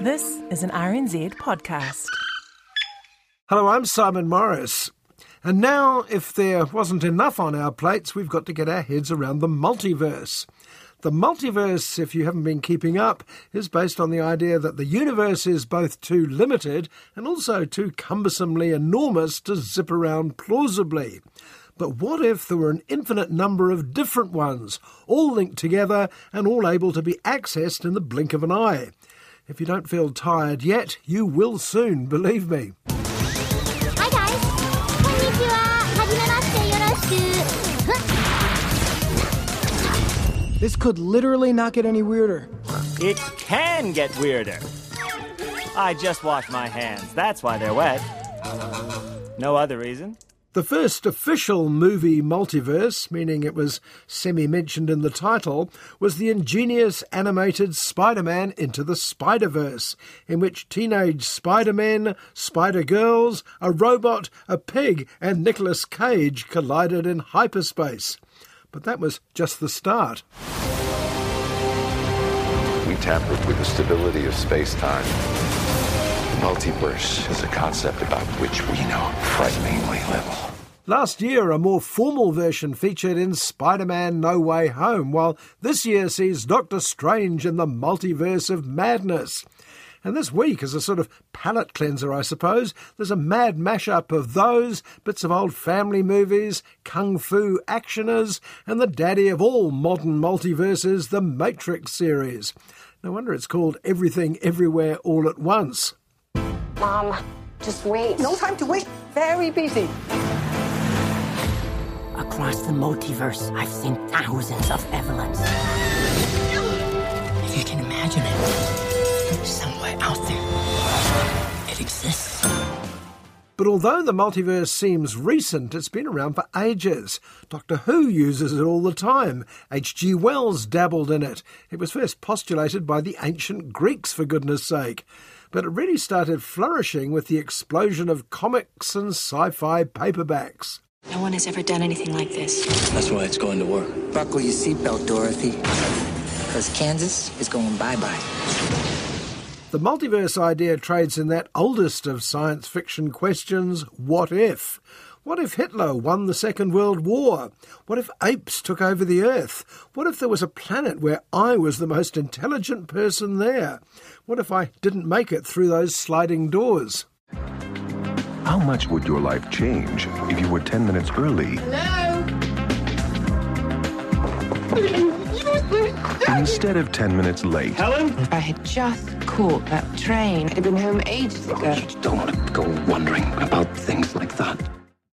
This is an RNZ podcast. Hello, I'm Simon Morris. And now, if there wasn't enough on our plates, we've got to get our heads around the multiverse. The multiverse, if you haven't been keeping up, is based on the idea that the universe is both too limited and also too cumbersomely enormous to zip around plausibly. But what if there were an infinite number of different ones, all linked together and all able to be accessed in the blink of an eye? If you don't feel tired yet, you will soon, believe me. Hi guys! Konnichiwa! This could literally not get any weirder. It can get weirder. I just washed my hands. That's why they're wet. No other reason. The first official movie multiverse, meaning it was semi mentioned in the title, was the ingenious animated Spider Man Into the Spider Verse, in which teenage Spider Men, Spider Girls, a robot, a pig, and Nicolas Cage collided in hyperspace. But that was just the start. We tampered with the stability of space-time. Multiverse is a concept about which we know frighteningly little. Last year, a more formal version featured in Spider Man No Way Home, while this year sees Doctor Strange in the Multiverse of Madness. And this week, as a sort of palate cleanser, I suppose, there's a mad mashup of those, bits of old family movies, kung fu actioners, and the daddy of all modern multiverses, the Matrix series. No wonder it's called Everything Everywhere All at Once. Mom, just wait. No time to wait. Very busy. Across the multiverse, I've seen thousands of Evelyns. If you can imagine it, somewhere out there, it exists. But although the multiverse seems recent, it's been around for ages. Doctor Who uses it all the time. H.G. Wells dabbled in it. It was first postulated by the ancient Greeks, for goodness sake. But it really started flourishing with the explosion of comics and sci fi paperbacks. No one has ever done anything like this. That's why it's going to work. Buckle your seatbelt, Dorothy. Because Kansas is going bye bye. The multiverse idea trades in that oldest of science fiction questions what if? What if Hitler won the Second World War? What if apes took over the Earth? What if there was a planet where I was the most intelligent person there? What if I didn't make it through those sliding doors? How much would your life change if you were 10 minutes early? Hello? Instead of 10 minutes late. Helen? If I had just caught that train, I'd have been home ages ago. You don't want to go wondering about things like that.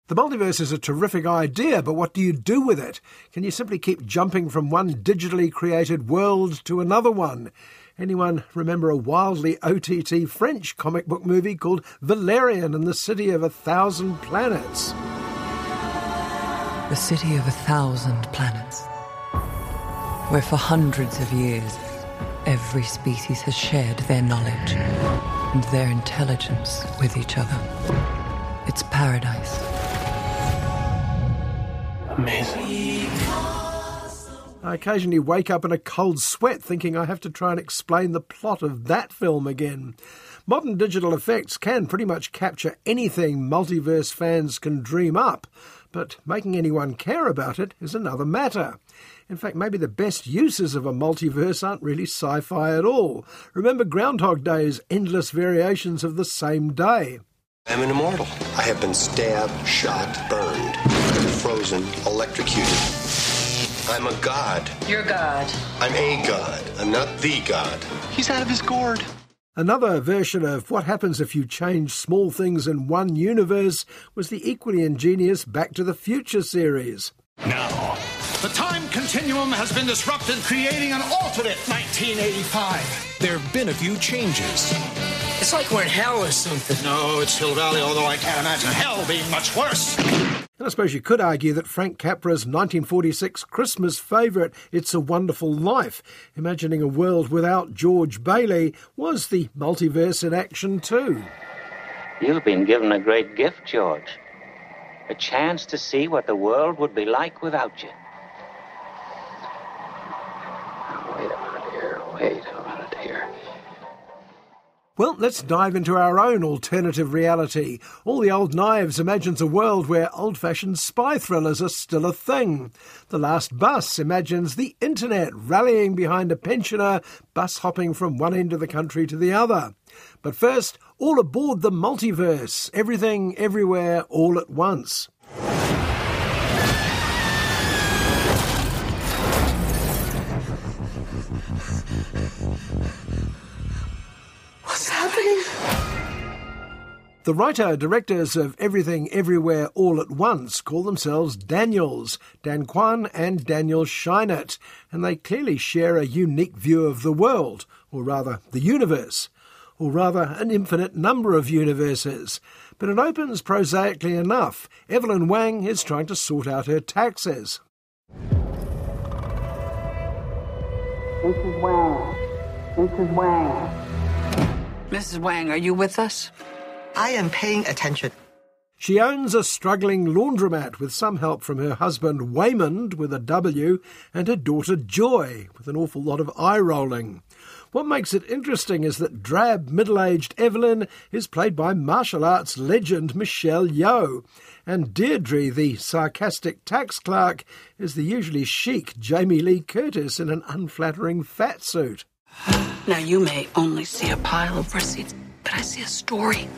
The multiverse is a terrific idea, but what do you do with it? Can you simply keep jumping from one digitally created world to another one? Anyone remember a wildly OTT French comic book movie called Valerian and the City of a Thousand Planets? The City of a Thousand Planets. Where for hundreds of years, every species has shared their knowledge and their intelligence with each other. It's paradise. Amazing. I occasionally wake up in a cold sweat thinking I have to try and explain the plot of that film again. Modern digital effects can pretty much capture anything multiverse fans can dream up, but making anyone care about it is another matter. In fact, maybe the best uses of a multiverse aren't really sci fi at all. Remember Groundhog Day's endless variations of the same day. I'm an immortal. I have been stabbed, shot, burned, frozen, electrocuted. I'm a god. You're God. I'm a god. I'm not the god. He's out of his gourd. Another version of what happens if you change small things in one universe was the equally ingenious Back to the Future series. Now, the time continuum has been disrupted, creating an alternate 1985. There have been a few changes. It's like we're in hell or something. No, it's Hill Valley, although I can't imagine hell being much worse. And I suppose you could argue that Frank Capra's 1946 Christmas favourite, It's a Wonderful Life, imagining a world without George Bailey, was the multiverse in action too. You've been given a great gift, George. A chance to see what the world would be like without you. Wait a minute here. Wait. Well, let's dive into our own alternative reality. All the Old Knives imagines a world where old fashioned spy thrillers are still a thing. The Last Bus imagines the internet rallying behind a pensioner, bus hopping from one end of the country to the other. But first, all aboard the multiverse, everything, everywhere, all at once. The writer directors of Everything Everywhere All at Once call themselves Daniels, Dan Kwan and Daniel Scheinert, and they clearly share a unique view of the world, or rather the universe, or rather an infinite number of universes. But it opens prosaically enough. Evelyn Wang is trying to sort out her taxes. Mrs. Wang. Mrs. Wang. Mrs. Wang, are you with us? I am paying attention. She owns a struggling laundromat with some help from her husband Waymond with a W and her daughter Joy with an awful lot of eye rolling. What makes it interesting is that drab, middle aged Evelyn is played by martial arts legend Michelle Yeoh, and Deirdre, the sarcastic tax clerk, is the usually chic Jamie Lee Curtis in an unflattering fat suit. Now, you may only see a pile of receipts, but I see a story.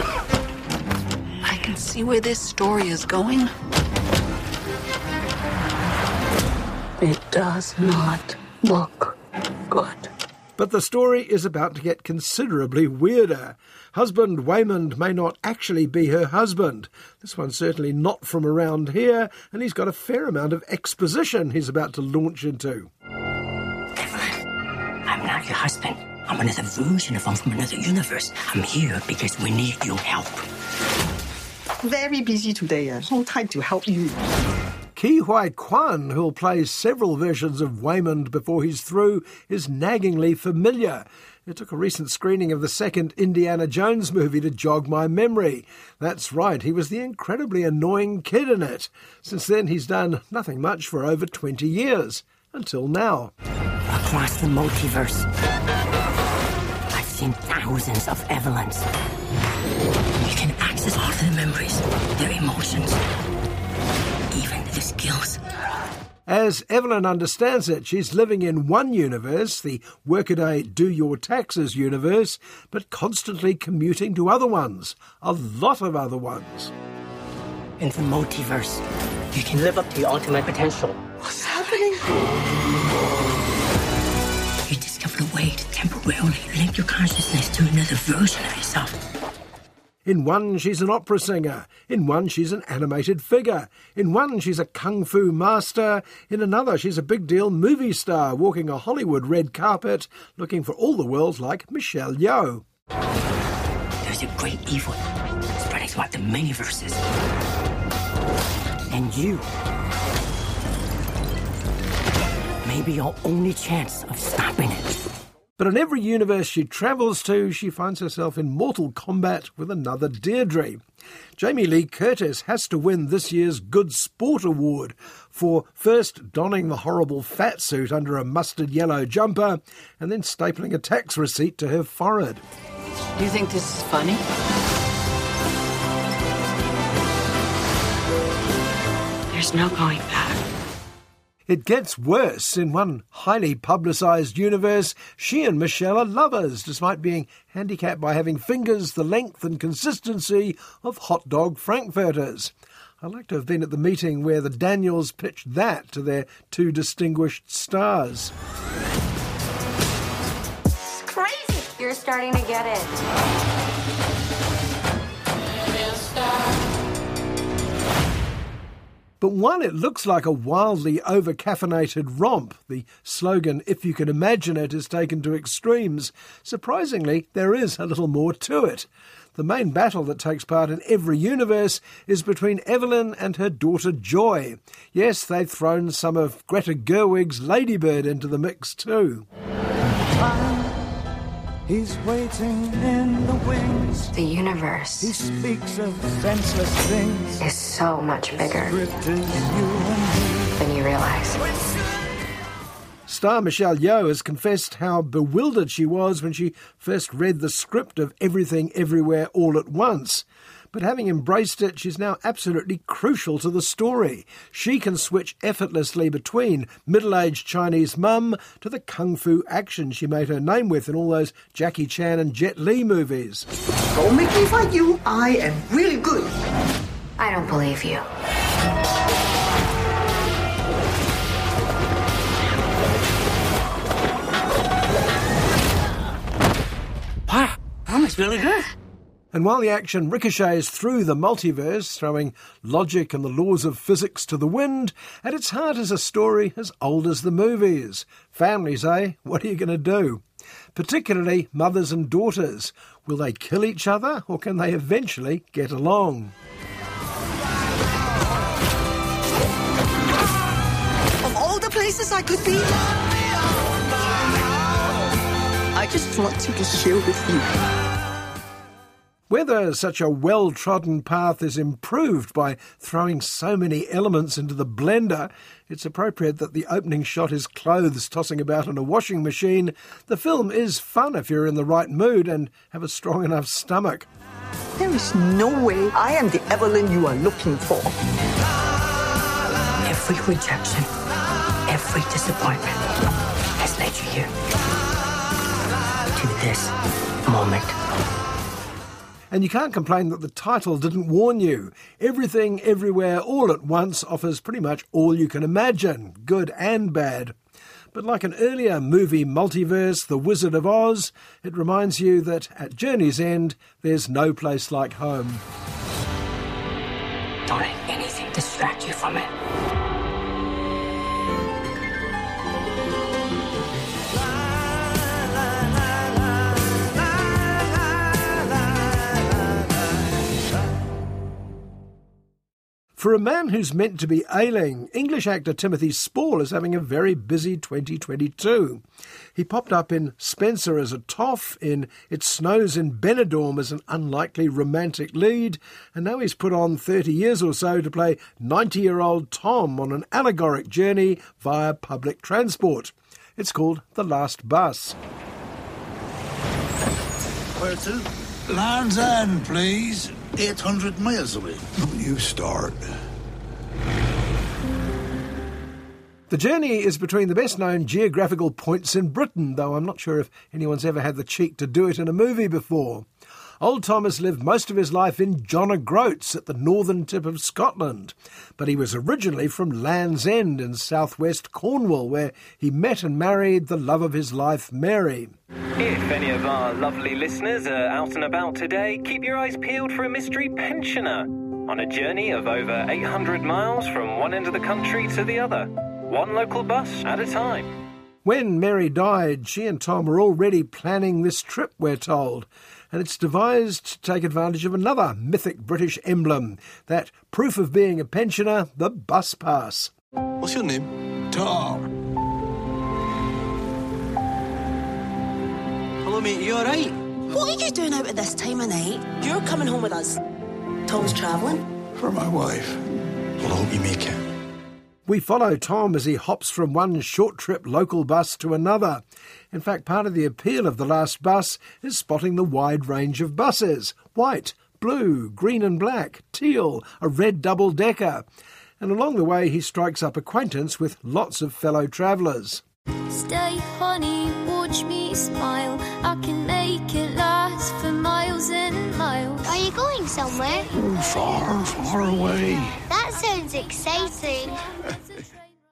I can see where this story is going. It does not look good. But the story is about to get considerably weirder. Husband Waymond may not actually be her husband. This one's certainly not from around here, and he's got a fair amount of exposition he's about to launch into. I'm not your husband. I'm another version of him from another universe. I'm here because we need your help. Very busy today. Uh, no time to help you. Ke Huy Quan, who'll play several versions of Waymond before he's through, is naggingly familiar. It took a recent screening of the second Indiana Jones movie to jog my memory. That's right, he was the incredibly annoying kid in it. Since then, he's done nothing much for over 20 years. Until now. Across the multiverse, I've seen thousands of Evelyns. You can access all their memories, their emotions, even their skills. As Evelyn understands it, she's living in one universe, the workaday do your taxes universe, but constantly commuting to other ones, a lot of other ones. In the multiverse, you can live up to your ultimate potential. What's happening? You discovered a way to temporarily link your consciousness to another version of yourself. In one, she's an opera singer. In one, she's an animated figure. In one, she's a kung fu master. In another, she's a big deal movie star walking a Hollywood red carpet, looking for all the world like Michelle Yeoh. There's a great evil spreading throughout the many verses. And you may be your only chance of stopping it. But in every universe she travels to, she finds herself in mortal combat with another Deirdre. Jamie Lee Curtis has to win this year's Good Sport Award for first donning the horrible fat suit under a mustard yellow jumper and then stapling a tax receipt to her forehead. Do you think this is funny? There's no going back. It gets worse. In one highly publicised universe, she and Michelle are lovers, despite being handicapped by having fingers the length and consistency of hot dog frankfurters. I'd like to have been at the meeting where the Daniels pitched that to their two distinguished stars. It's crazy. You're starting to get it. But one, it looks like a wildly over-caffeinated romp. The slogan, if you can imagine it, is taken to extremes. Surprisingly, there is a little more to it. The main battle that takes part in every universe is between Evelyn and her daughter Joy. Yes, they've thrown some of Greta Gerwig's Lady Bird into the mix too. He's waiting in the wings. The universe He speaks of senseless things. is so much bigger you than you realize. Star Michelle Yeoh has confessed how bewildered she was when she first read the script of Everything Everywhere All at Once. But having embraced it, she's now absolutely crucial to the story. She can switch effortlessly between middle aged Chinese mum to the kung fu action she made her name with in all those Jackie Chan and Jet Li movies. Don't make me fight you. I am really good. I don't believe you. Wow, that was really good. And while the action ricochets through the multiverse, throwing logic and the laws of physics to the wind, at its heart is a story as old as the movies. Families, eh? What are you going to do? Particularly mothers and daughters. Will they kill each other or can they eventually get along? Of all the places I could be, I just want to share with you. Whether such a well trodden path is improved by throwing so many elements into the blender, it's appropriate that the opening shot is clothes tossing about in a washing machine. The film is fun if you're in the right mood and have a strong enough stomach. There is no way I am the Evelyn you are looking for. Every rejection, every disappointment has led you here. To this moment. And you can't complain that the title didn't warn you. Everything, Everywhere, All at Once offers pretty much all you can imagine, good and bad. But like an earlier movie multiverse, The Wizard of Oz, it reminds you that at Journey's End, there's no place like home. Don't let anything distract you from it. For a man who's meant to be ailing, English actor Timothy Spall is having a very busy 2022. He popped up in Spencer as a toff, in It Snows in Benidorm as an unlikely romantic lead, and now he's put on 30 years or so to play 90 year old Tom on an allegoric journey via public transport. It's called The Last Bus. Where to? Land's End, please. 800 miles away. You start. The journey is between the best known geographical points in Britain, though I'm not sure if anyone's ever had the cheek to do it in a movie before. Old Thomas lived most of his life in John O'Groats at the northern tip of Scotland, but he was originally from Land's End in southwest Cornwall, where he met and married the love of his life, Mary. If any of our lovely listeners are out and about today, keep your eyes peeled for a mystery pensioner on a journey of over 800 miles from one end of the country to the other, one local bus at a time. When Mary died, she and Tom were already planning this trip, we're told, and it's devised to take advantage of another mythic British emblem, that proof of being a pensioner, the bus pass. What's your name? Tom. Hello, mate. You all right? What are you doing out at this time of night? You're coming home with us. Tom's travelling. For my wife. Well, I hope you make it. We follow Tom as he hops from one short trip local bus to another. In fact, part of the appeal of the last bus is spotting the wide range of buses white, blue, green and black, teal, a red double decker. and along the way he strikes up acquaintance with lots of fellow travellers. Stay, honey, watch me smile. I can make it last for miles and somewhere? Oh, far, far away. That sounds exciting.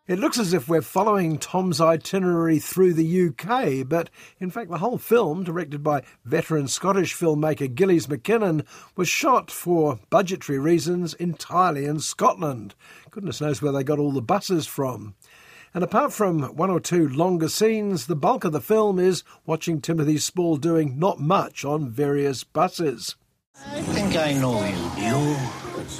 It looks as if we're following Tom's itinerary through the UK, but in fact, the whole film, directed by veteran Scottish filmmaker Gillies MacKinnon, was shot for budgetary reasons entirely in Scotland. Goodness knows where they got all the buses from. And apart from one or two longer scenes, the bulk of the film is watching Timothy Spall doing not much on various buses. I think I know you. You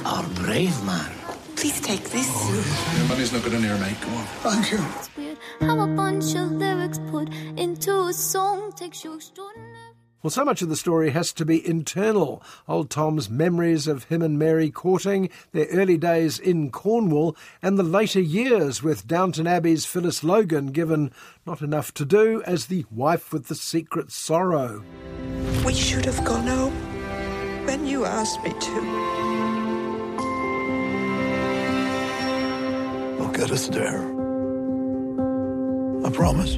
are a brave man. Please take this. Oh, your money's not good in here, mate. Come on. Thank you. It's weird how a bunch of lyrics put into a song takes you extraordinary. Well, so much of the story has to be internal. Old Tom's memories of him and Mary courting, their early days in Cornwall, and the later years with Downton Abbey's Phyllis Logan given not enough to do as the wife with the secret sorrow. We should have gone home when you asked me to. I'll get us there. I promise.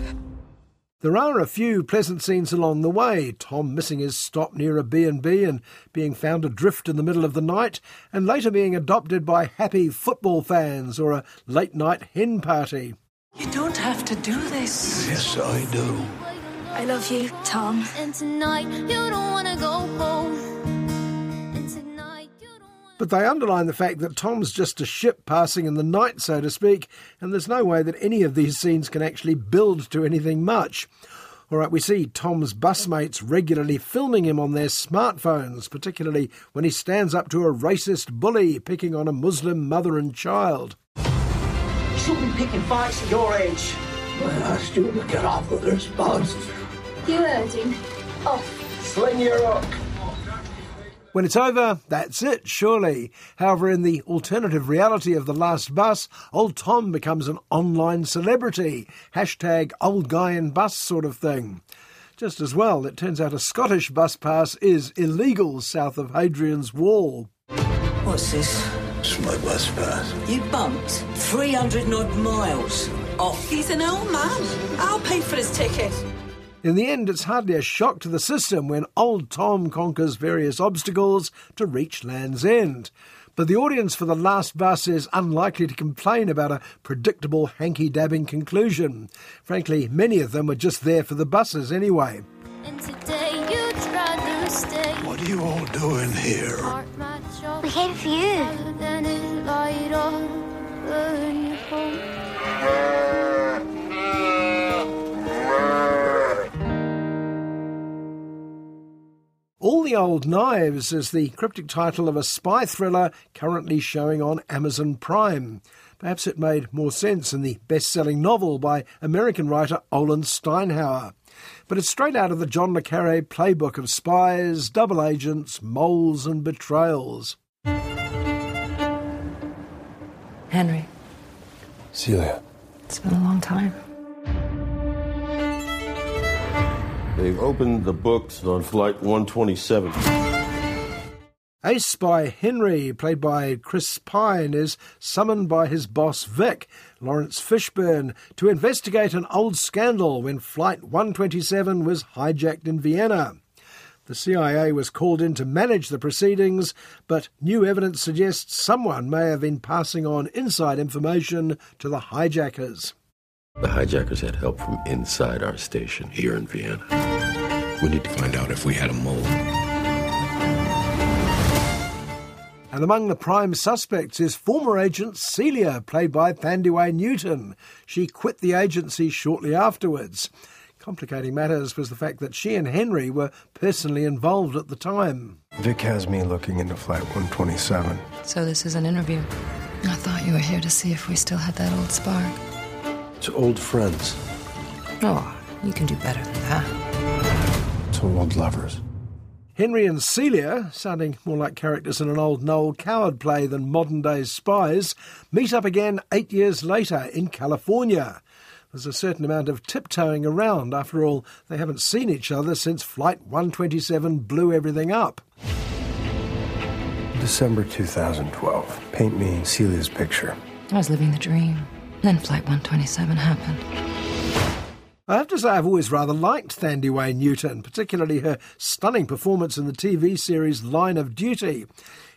There are a few pleasant scenes along the way, Tom missing his stop near a B&B and being found adrift in the middle of the night, and later being adopted by happy football fans or a late-night hen party. You don't have to do this. Yes, I do. I love you, Tom. And tonight you don't want to go home. But they underline the fact that Tom's just a ship passing in the night, so to speak, and there's no way that any of these scenes can actually build to anything much. All right, we see Tom's busmates regularly filming him on their smartphones, particularly when he stands up to a racist bully picking on a Muslim mother and child. You shouldn't be picking fights at your age. I asked you to get off with their sponsors. You heard him. Oh, Sling your hook. When it's over, that's it, surely. However, in the alternative reality of The Last Bus, old Tom becomes an online celebrity. Hashtag old guy in bus sort of thing. Just as well, it turns out a Scottish bus pass is illegal south of Hadrian's Wall. What's this? It's my bus pass. You bumped 300 odd miles off. He's an old man. I'll pay for his ticket. In the end, it's hardly a shock to the system when old Tom conquers various obstacles to reach Land's End. But the audience for The Last Bus is unlikely to complain about a predictable hanky dabbing conclusion. Frankly, many of them were just there for the buses anyway. and today you'd rather stay. What are you all doing here? We came for you. All the Old Knives is the cryptic title of a spy thriller currently showing on Amazon Prime. Perhaps it made more sense in the best selling novel by American writer Olen Steinhauer. But it's straight out of the John Le Carre playbook of spies, double agents, moles, and betrayals. Henry, Celia. it's been a long time. They've opened the books on Flight 127. Ace spy Henry, played by Chris Pine, is summoned by his boss Vic, Laurence Fishburne, to investigate an old scandal when Flight 127 was hijacked in Vienna. The CIA was called in to manage the proceedings, but new evidence suggests someone may have been passing on inside information to the hijackers. The hijackers had help from inside our station here in Vienna. We need to find out if we had a mole. And among the prime suspects is former agent Celia, played by Thandiwe Newton. She quit the agency shortly afterwards. Complicating matters was the fact that she and Henry were personally involved at the time. Vic has me looking into Flight 127. So this is an interview. I thought you were here to see if we still had that old spark. To old friends. Oh, you can do better than that. To old lovers. Henry and Celia, sounding more like characters in an old Noel Coward play than modern day spies, meet up again eight years later in California. There's a certain amount of tiptoeing around. After all, they haven't seen each other since Flight 127 blew everything up. December 2012. Paint me Celia's picture. I was living the dream. Then Flight 127 happened. I have to say, I've always rather liked Thandi Thandiwe Newton, particularly her stunning performance in the TV series Line of Duty.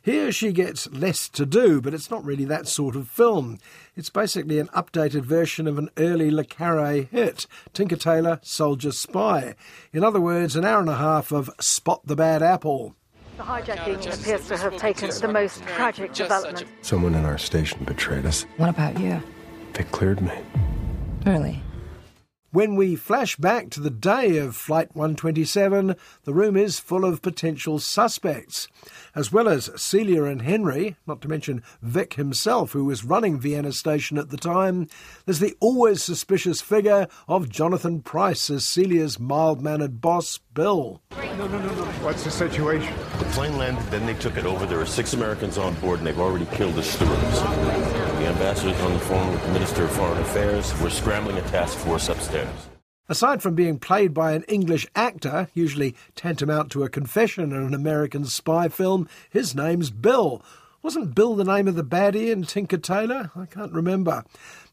Here she gets less to do, but it's not really that sort of film. It's basically an updated version of an early Le Carre hit, Tinker Tailor Soldier Spy. In other words, an hour and a half of Spot the Bad Apple. The hijacking appears to have taken the most tragic development. Someone in our station betrayed us. What about you? They cleared me. Really? When we flash back to the day of Flight 127, the room is full of potential suspects. As well as Celia and Henry, not to mention Vic himself, who was running Vienna Station at the time, there's the always suspicious figure of Jonathan Pryce as Celia's mild mannered boss, Bill. No, no, no, no. What's the situation? The plane landed, then they took it over. There are six Americans on board, and they've already killed the stewards. The ambassador's on the phone with the Minister of Foreign Affairs. We're scrambling a task force upstairs. Aside from being played by an English actor, usually tantamount to a confession in an American spy film, his name's Bill. Wasn't Bill the name of the baddie in Tinker Tailor? I can't remember.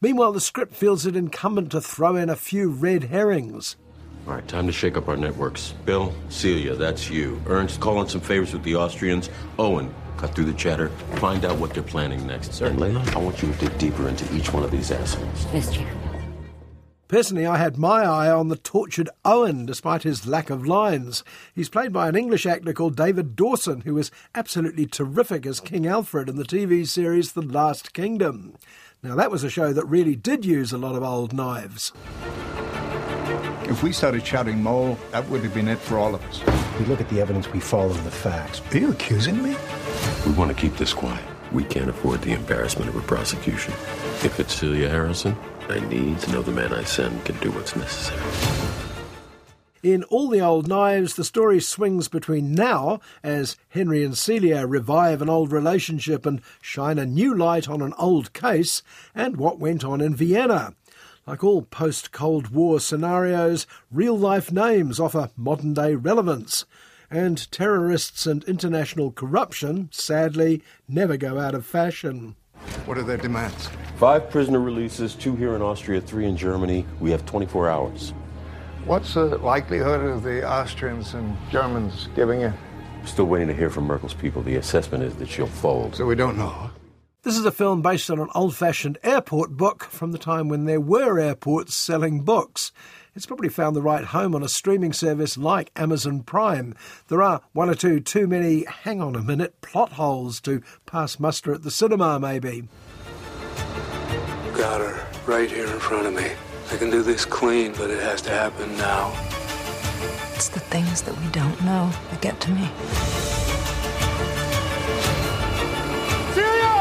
Meanwhile, the script feels it incumbent to throw in a few red herrings. All right, time to shake up our networks. Bill, Celia, that's you. Ernst, call in some favors with the Austrians. Owen, cut through the chatter, find out what they're planning next. Sir, and Layla, I want you to dig deeper into each one of these assholes. Yes, Chief. Personally, I had my eye on the tortured Owen, despite his lack of lines. He's played by an English actor called David Dawson, who was absolutely terrific as King Alfred in the TV series The Last Kingdom. Now, that was a show that really did use a lot of old knives. If we started shouting mole, that would have been it for all of us. We look at the evidence, we follow the facts. Are you accusing me? We want to keep this quiet. We can't afford the embarrassment of a prosecution. If it's Celia Harrison, I need to know the man I send can do what's necessary. In All the Old Knives, the story swings between now, as Henry and Celia revive an old relationship and shine a new light on an old case, and what went on in Vienna. Like all post Cold War scenarios, real life names offer modern day relevance. And terrorists and international corruption, sadly, never go out of fashion. What are their demands? Five prisoner releases, two here in Austria, three in Germany. We have 24 hours. What's the likelihood of the Austrians and Germans giving in? Still waiting to hear from Merkel's people. The assessment is that she'll fold. So we don't know. This is a film based on an old fashioned airport book from the time when there were airports selling books. It's probably found the right home on a streaming service like Amazon Prime. There are one or two too many, hang on a minute, plot holes to pass muster at the cinema, maybe. Got her right here in front of me. I can do this clean, but it has to happen now. It's the things that we don't know that get to me.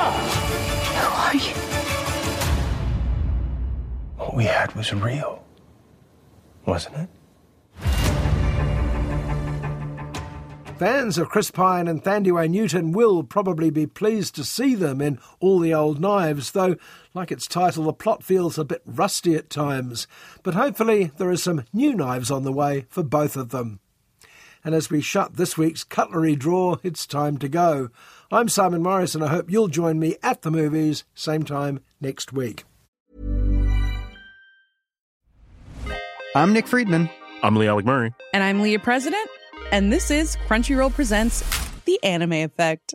Celia! Who are you? What we had was real, wasn't it? Fans of Chris Pine and Thandiwe Newton will probably be pleased to see them in All the Old Knives, though, like its title, the plot feels a bit rusty at times. But hopefully, there are some new knives on the way for both of them. And as we shut this week's cutlery drawer, it's time to go. I'm Simon Morris, and I hope you'll join me at the movies, same time next week. I'm Nick Friedman. I'm Lee Alec Murray. And I'm Leah President. And this is Crunchyroll Presents The Anime Effect.